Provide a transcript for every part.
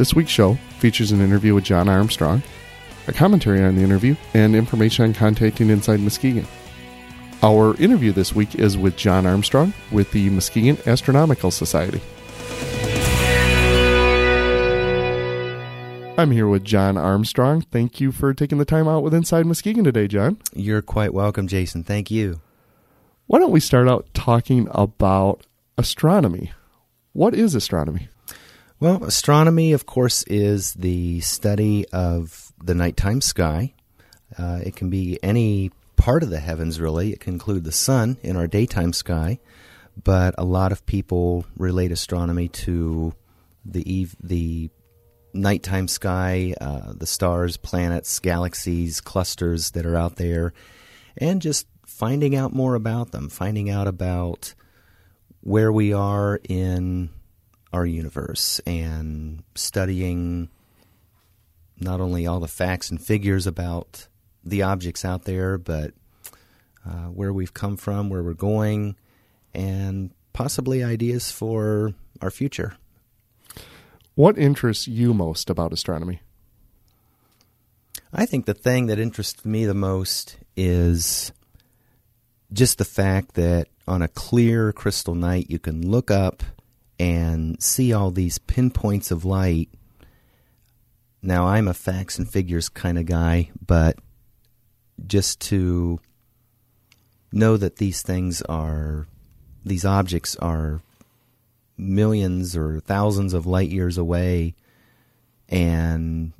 This week's show features an interview with John Armstrong, a commentary on the interview, and information on contacting Inside Muskegon. Our interview this week is with John Armstrong with the Muskegon Astronomical Society. I'm here with John Armstrong. Thank you for taking the time out with Inside Muskegon today, John. You're quite welcome, Jason. Thank you. Why don't we start out talking about astronomy? What is astronomy? Well, astronomy, of course, is the study of the nighttime sky. Uh, it can be any part of the heavens, really. It can include the sun in our daytime sky, but a lot of people relate astronomy to the eve- the nighttime sky, uh, the stars, planets, galaxies, clusters that are out there, and just finding out more about them, finding out about where we are in our universe and studying not only all the facts and figures about the objects out there, but uh, where we've come from, where we're going, and possibly ideas for our future. What interests you most about astronomy? I think the thing that interests me the most is just the fact that on a clear crystal night you can look up and see all these pinpoints of light. Now, I'm a facts and figures kind of guy, but just to know that these things are, these objects are millions or thousands of light years away, and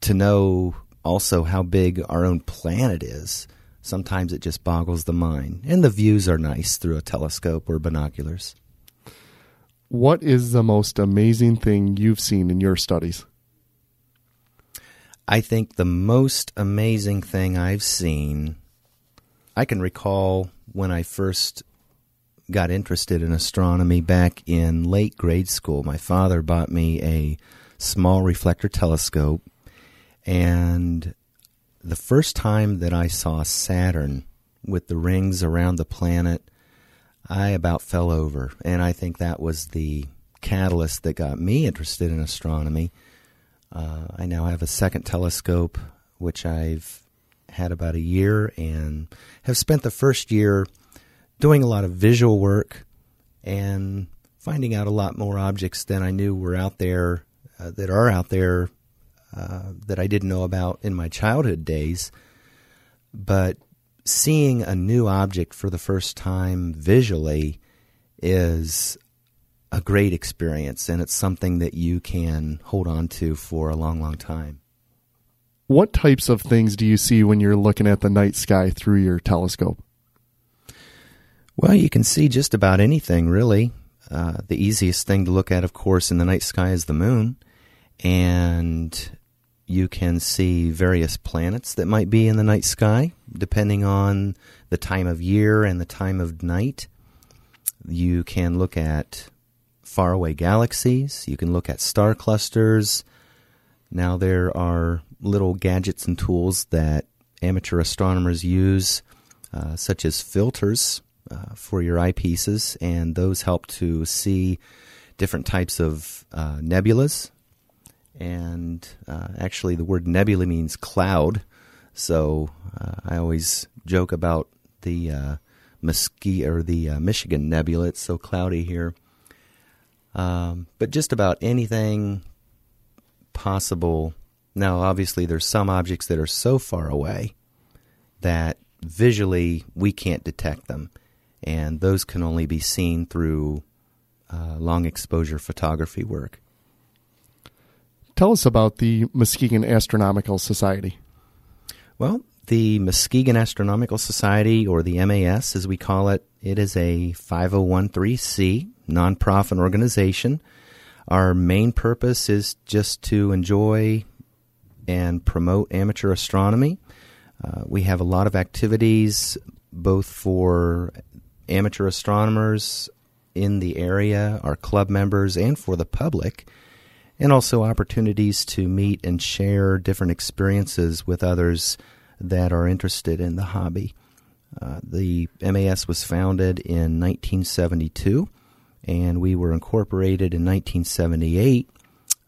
to know also how big our own planet is, sometimes it just boggles the mind. And the views are nice through a telescope or binoculars. What is the most amazing thing you've seen in your studies? I think the most amazing thing I've seen, I can recall when I first got interested in astronomy back in late grade school. My father bought me a small reflector telescope, and the first time that I saw Saturn with the rings around the planet, I about fell over. And I think that was the catalyst that got me interested in astronomy. Uh, I now have a second telescope, which I've had about a year, and have spent the first year doing a lot of visual work and finding out a lot more objects than I knew were out there, uh, that are out there, uh, that I didn't know about in my childhood days. But seeing a new object for the first time visually is a great experience, and it's something that you can hold on to for a long, long time. What types of things do you see when you're looking at the night sky through your telescope? Well, you can see just about anything, really. Uh, the easiest thing to look at, of course, in the night sky is the moon. And you can see various planets that might be in the night sky, depending on the time of year and the time of night. You can look at faraway galaxies. You can look at star clusters. Now, there are little gadgets and tools that amateur astronomers use, uh, such as filters uh, for your eyepieces, and those help to see different types of uh, nebulas. And uh, actually, the word nebula means cloud, so uh, I always joke about the uh, Muskie or the uh, Michigan Nebula. It's so cloudy here. Um, but just about anything possible. Now, obviously, there's some objects that are so far away that visually we can't detect them, and those can only be seen through uh, long exposure photography work. Tell us about the Muskegon Astronomical Society. Well, the Muskegon Astronomical Society, or the MAS as we call it, it is a 501c nonprofit organization. Our main purpose is just to enjoy and promote amateur astronomy. Uh, we have a lot of activities both for amateur astronomers in the area, our club members, and for the public, and also opportunities to meet and share different experiences with others that are interested in the hobby. Uh, the MAS was founded in 1972, and we were incorporated in 1978,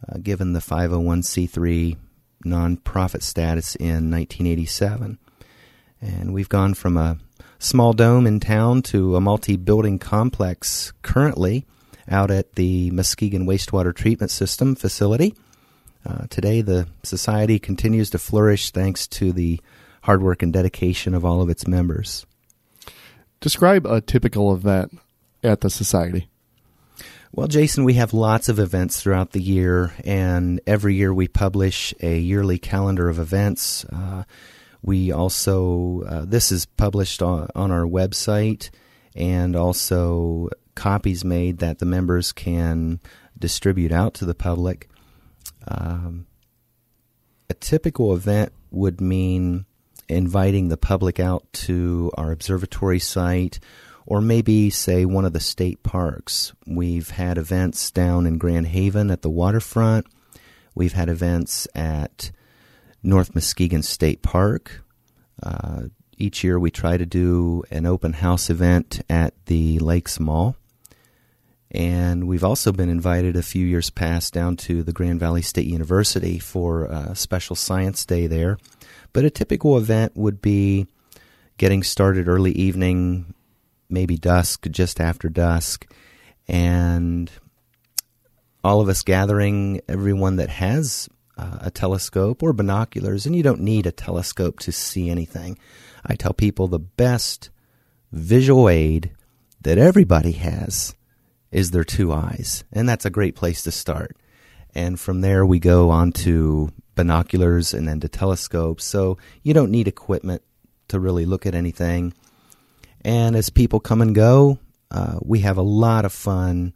uh, given the 501c3 nonprofit status in 1987. And we've gone from a small dome in town to a multi building complex currently out at the Muskegon Wastewater Treatment System facility. Uh, today, the society continues to flourish thanks to the hard work and dedication of all of its members. Describe a typical event at the society. Well, Jason, we have lots of events throughout the year, and every year we publish a yearly calendar of events. Uh, we also, uh, this is published on, on our website and also copies made that the members can distribute out to the public. Um, a typical event would mean inviting the public out to our observatory site or maybe, say, one of the state parks. We've had events down in Grand Haven at the waterfront. We've had events at North Muskegon State Park. Uh, each year we try to do an open house event at the Lakes Mall. And we've also been invited a few years past down to the Grand Valley State University for a special science day there. But a typical event would be getting started early evening, maybe dusk, just after dusk, and all of us gathering, everyone that has uh, a telescope or binoculars, and you don't need a telescope to see anything. I tell people the best visual aid that everybody has is their two eyes, and that's a great place to start. And from there, we go on to binoculars and then to telescopes. So you don't need equipment to really look at anything. And as people come and go, uh, we have a lot of fun.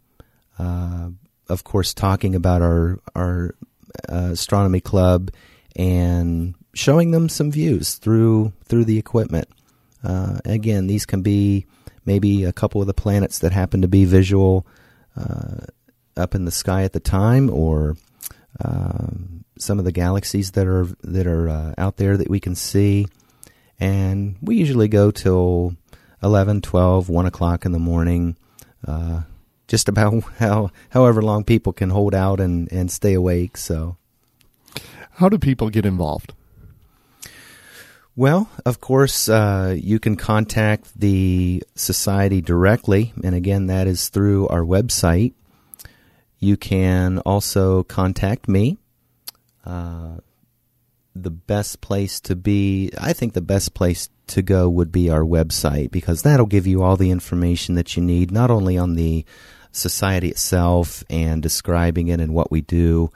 Uh, of course, talking about our our uh, astronomy club and showing them some views through through the equipment. Uh, again, these can be maybe a couple of the planets that happen to be visual uh, up in the sky at the time, or um, some of the galaxies that are that are uh, out there that we can see. And we usually go till 11, 12, 1 o'clock in the morning. Uh, just about how however long people can hold out and, and stay awake. So, how do people get involved? Well, of course, uh, you can contact the society directly, and again, that is through our website. You can also contact me. Uh, the best place to be, I think the best place to go would be our website because that'll give you all the information that you need, not only on the society itself and describing it and what we do,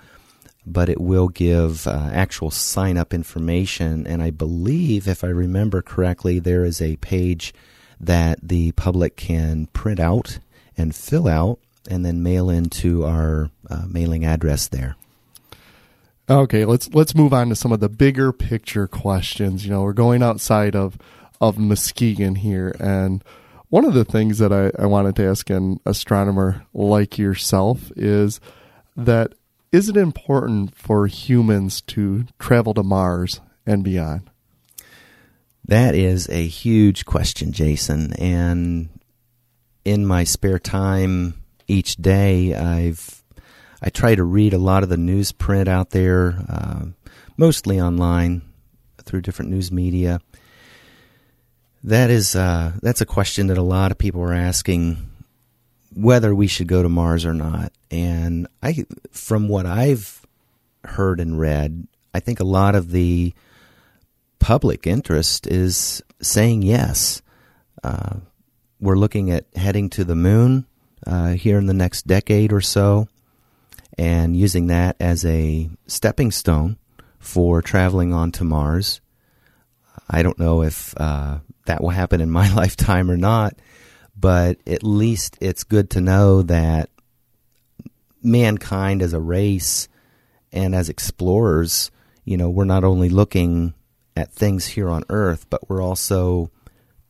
but it will give uh, actual sign up information. And I believe, if I remember correctly, there is a page that the public can print out and fill out and then mail into our uh, mailing address there. Okay, let's let's move on to some of the bigger picture questions. You know, we're going outside of of Muskegon here, and one of the things that I, I wanted to ask an astronomer like yourself is that is it important for humans to travel to Mars and beyond? That is a huge question, Jason. And in my spare time each day, I've I try to read a lot of the newsprint out there, uh, mostly online through different news media. That is uh, that's a question that a lot of people are asking whether we should go to Mars or not. And I, from what I've heard and read, I think a lot of the public interest is saying yes. Uh, we're looking at heading to the moon uh, here in the next decade or so, and using that as a stepping stone for traveling on to Mars. I don't know if uh, that will happen in my lifetime or not, but at least it's good to know that mankind as a race and as explorers, you know, we're not only looking at things here on Earth, but we're also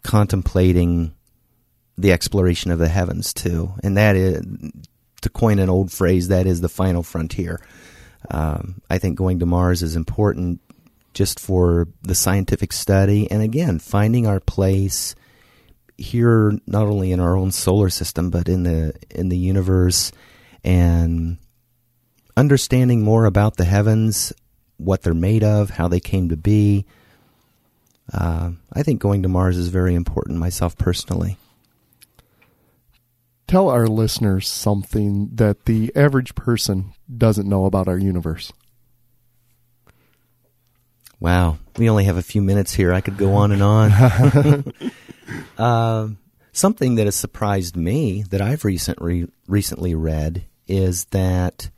contemplating the exploration of the heavens too. And that is, to coin an old phrase, that is the final frontier. Um, I think going to Mars is important just for the scientific study, and again, finding our place here, not only in our own solar system, but in the in the universe, and understanding more about the heavens, what they're made of, how they came to be. Uh, I think going to Mars is very important, myself personally. Tell our listeners something that the average person doesn't know about our universe. Wow, we only have a few minutes here. I could go on and on. uh, something that has surprised me that I've recently recently read is that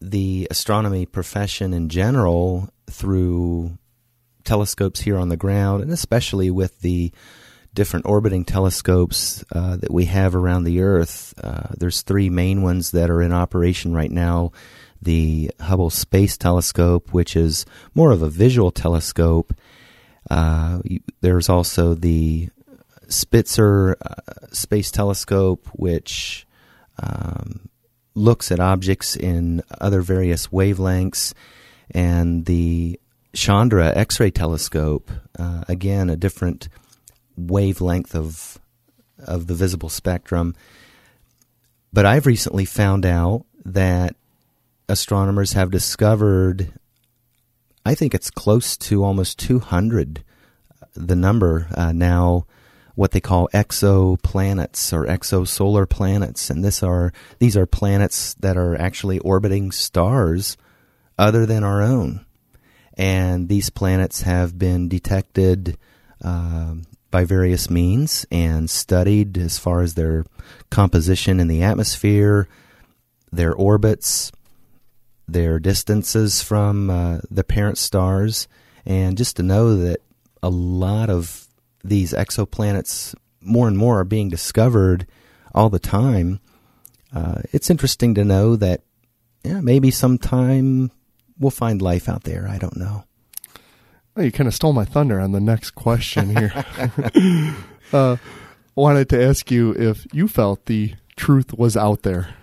the astronomy profession in general, through telescopes here on the ground, and especially with the different orbiting telescopes uh, that we have around the Earth. Uh, there's three main ones that are in operation right now the Hubble Space Telescope, which is more of a visual telescope. Uh, there's also the Spitzer uh, Space Telescope, which um, looks at objects in other various wavelengths, and the Chandra X ray telescope, uh, again, a different wavelength of, of the visible spectrum. But I've recently found out that astronomers have discovered, I think it's close to almost 200, the number uh, now, what they call exoplanets or exosolar planets. And this are, these are planets that are actually orbiting stars other than our own. And these planets have been detected uh, by various means and studied as far as their composition in the atmosphere, their orbits, their distances from uh, the parent stars, and just to know that a lot of these exoplanets, more and more, are being discovered all the time. Uh, it's interesting to know that yeah, maybe sometime we'll find life out there. I don't know. Oh, you kind of stole my thunder on the next question here. uh, wanted to ask you if you felt the truth was out there.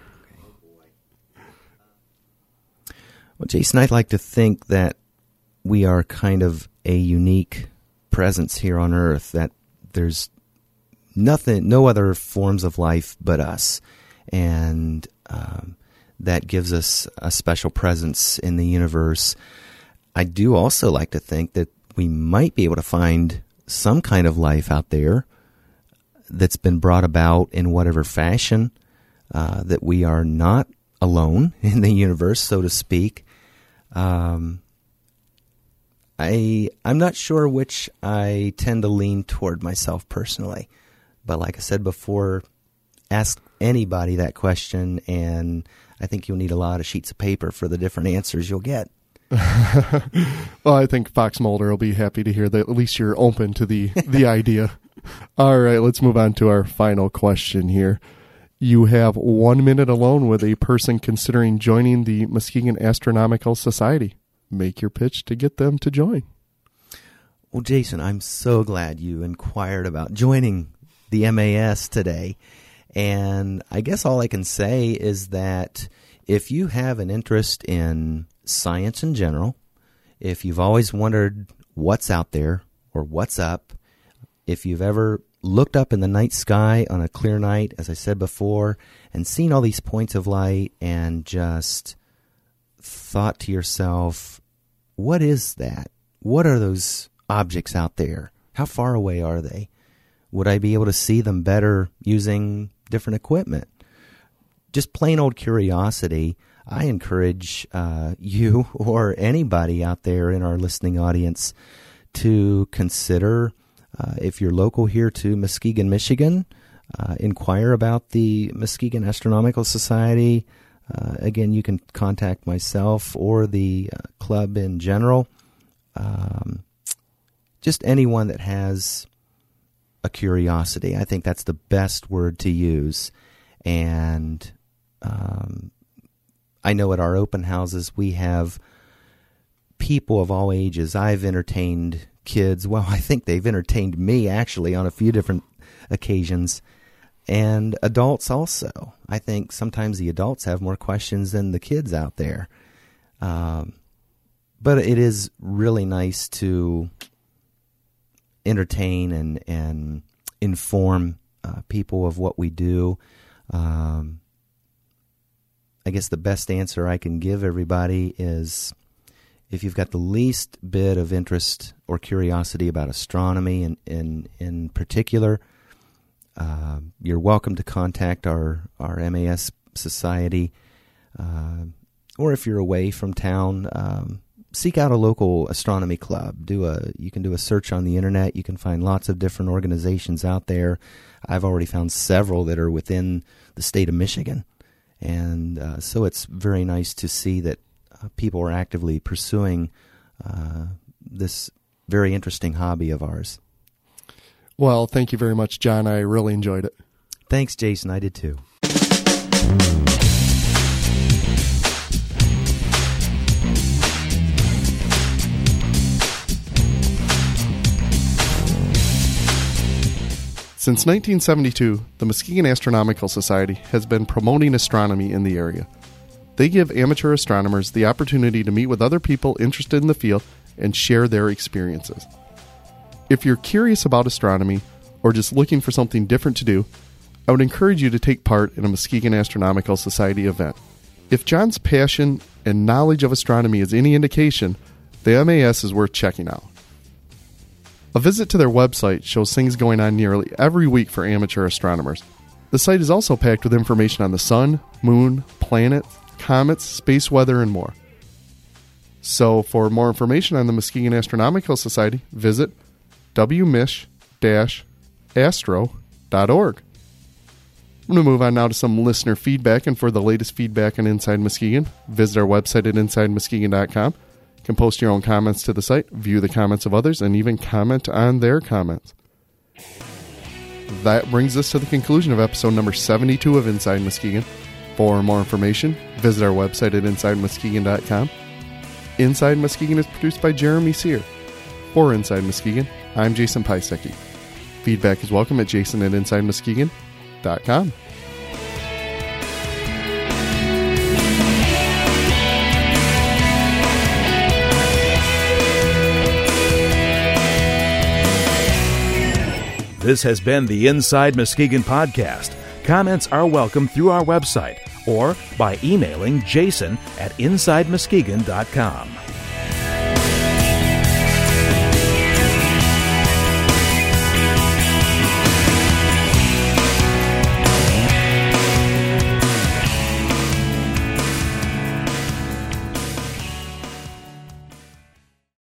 Well, Jason, I'd like to think that we are kind of a unique presence here on Earth, that there's nothing, no other forms of life but us. And um, that gives us a special presence in the universe. I do also like to think that we might be able to find some kind of life out there that's been brought about in whatever fashion, uh, that we are not alone in the universe, so to speak. Um, I I'm not sure which I tend to lean toward myself personally, but like I said before, ask anybody that question, and I think you'll need a lot of sheets of paper for the different answers you'll get. well, I think Fox Mulder will be happy to hear that at least you're open to the the idea. All right, let's move on to our final question here. You have one minute alone with a person considering joining the Muskegon Astronomical Society. Make your pitch to get them to join. Well, Jason, I'm so glad you inquired about joining the MAS today. And I guess all I can say is that if you have an interest in science in general, if you've always wondered what's out there or what's up, if you've ever looked up in the night sky on a clear night, as I said before, and seen all these points of light and just thought to yourself, what is that? What are those objects out there? How far away are they? Would I be able to see them better using different equipment? Just plain old curiosity. I encourage uh, you or anybody out there in our listening audience to consider uh, if you're local here to Muskegon, Michigan, uh, inquire about the Muskegon Astronomical Society. Uh, again, you can contact myself or the uh, club in general. Um, just anyone that has a curiosity. I think that's the best word to use. And Um, I know at our open houses we have people of all ages. I've entertained kids. Well, I think they've entertained me actually on a few different occasions. And adults also. I think sometimes the adults have more questions than the kids out there. Um, but it is really nice to entertain and, and inform uh, people of what we do. Um, I guess the best answer I can give everybody is if you've got the least bit of interest or curiosity about astronomy in, in, in particular, uh, you're welcome to contact our, our MAS Society. Uh, or if you're away from town, um, seek out a local astronomy club. Do a you can do a search on the internet. You can find lots of different organizations out there. I've already found several that are within the state of Michigan, and uh, so it's very nice to see that uh, people are actively pursuing uh, this very interesting hobby of ours. Well, thank you very much, John. I really enjoyed it. Thanks, Jason. I did too. Since 1972, the Muskegon Astronomical Society has been promoting astronomy in the area. They give amateur astronomers the opportunity to meet with other people interested in the field and share their experiences. If you're curious about astronomy or just looking for something different to do, I would encourage you to take part in a Muskegon Astronomical Society event. If John's passion and knowledge of astronomy is any indication, the MAS is worth checking out. A visit to their website shows things going on nearly every week for amateur astronomers. The site is also packed with information on the sun, moon, planets, comets, space weather, and more. So, for more information on the Muskegon Astronomical Society, visit wmish-astro.org. I'm going to move on now to some listener feedback, and for the latest feedback on Inside Muskegon, visit our website at insidemuskegon.com. You can post your own comments to the site, view the comments of others, and even comment on their comments. That brings us to the conclusion of episode number 72 of Inside Muskegon. For more information, visit our website at insidemuskegon.com. Inside Muskegon is produced by Jeremy Sear. For Inside Muskegon, I'm Jason Pisecki. Feedback is welcome at jason at insidemuskegon.com. This has been the Inside Muskegon podcast. Comments are welcome through our website or by emailing jason at insidemuskegon.com.